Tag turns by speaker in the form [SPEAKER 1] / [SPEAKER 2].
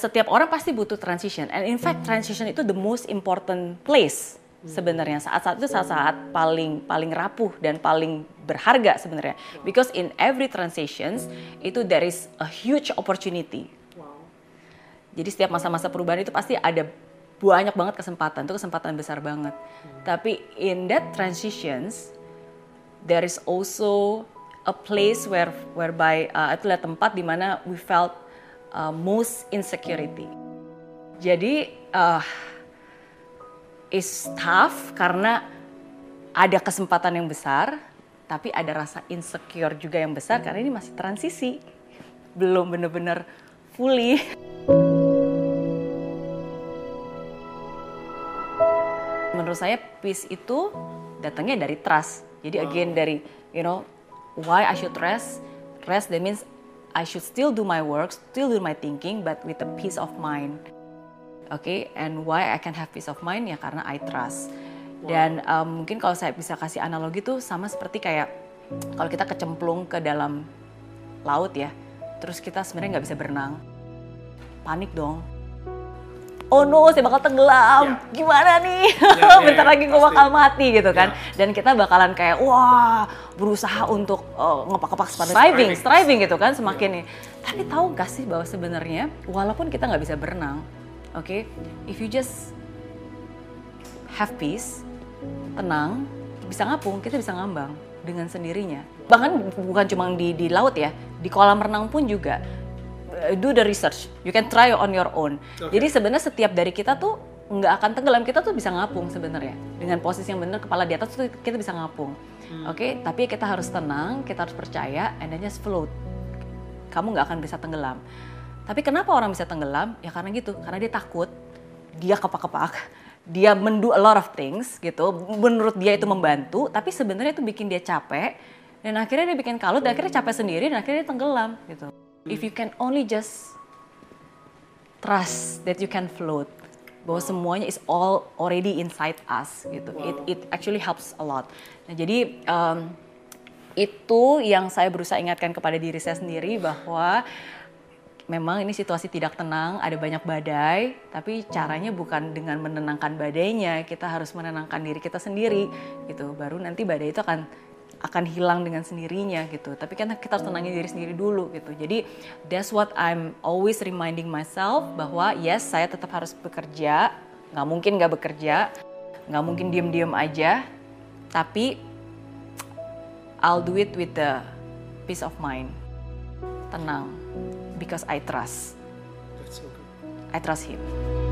[SPEAKER 1] Setiap orang pasti butuh transition, and in fact transition itu the most important place sebenarnya. Saat-saat itu saat-saat paling paling rapuh dan paling berharga sebenarnya. Because in every transitions itu there is a huge opportunity. Jadi setiap masa-masa perubahan itu pasti ada banyak banget kesempatan. Itu kesempatan besar banget. Tapi in that transitions there is also a place where whereby uh, itu adalah tempat di mana we felt uh, most insecurity jadi uh, is tough karena ada kesempatan yang besar, tapi ada rasa insecure juga yang besar karena ini masih transisi, belum benar-benar fully. Menurut saya peace itu datangnya dari trust. Jadi again dari you know why I should rest. Rest that means I should still do my work, still do my thinking, but with a peace of mind. Oke, okay? and why I can have peace of mind ya karena I trust. Dan um, mungkin kalau saya bisa kasih analogi tuh sama seperti kayak kalau kita kecemplung ke dalam laut ya, terus kita sebenarnya nggak bisa berenang, panik dong. Oh no, saya bakal tenggelam. Ya. Gimana nih? Ya, ya, Bentar lagi gue bakal mati gitu kan. Ya. Dan kita bakalan kayak wah berusaha untuk uh, ngepak-ngepak sepatu striving, striving gitu kan semakin ya. nih. Tapi tahu gak sih bahwa sebenarnya walaupun kita nggak bisa berenang, Oke, okay? if you just have peace, tenang, bisa ngapung, kita bisa ngambang dengan sendirinya. Bahkan bukan cuma di di laut ya, di kolam renang pun juga. Eh, do the research, you can try on your own. Okay. Jadi sebenarnya setiap dari kita tuh nggak akan tenggelam, kita tuh bisa ngapung sebenarnya. Dengan posisi yang benar, kepala di atas tuh kita bisa ngapung. Hmm. Oke, okay? tapi kita harus tenang, kita harus percaya, and then just float. Kamu nggak akan bisa tenggelam tapi kenapa orang bisa tenggelam? Ya karena gitu, karena dia takut, dia kepak-kepak, dia mendu a lot of things gitu. Menurut dia itu membantu, tapi sebenarnya itu bikin dia capek dan akhirnya dia bikin kalut, dan akhirnya capek sendiri dan akhirnya dia tenggelam gitu. If you can only just trust that you can float, bahwa semuanya is all already inside us gitu. It it actually helps a lot. Nah jadi um, itu yang saya berusaha ingatkan kepada diri saya sendiri bahwa memang ini situasi tidak tenang, ada banyak badai, tapi caranya bukan dengan menenangkan badainya, kita harus menenangkan diri kita sendiri gitu. Baru nanti badai itu akan akan hilang dengan sendirinya gitu. Tapi kan kita harus tenangin diri sendiri dulu gitu. Jadi that's what I'm always reminding myself bahwa yes saya tetap harus bekerja, nggak mungkin nggak bekerja, nggak mungkin diem-diem aja, tapi I'll do it with the peace of mind, tenang because I trust.
[SPEAKER 2] That's so good.
[SPEAKER 1] I trust him.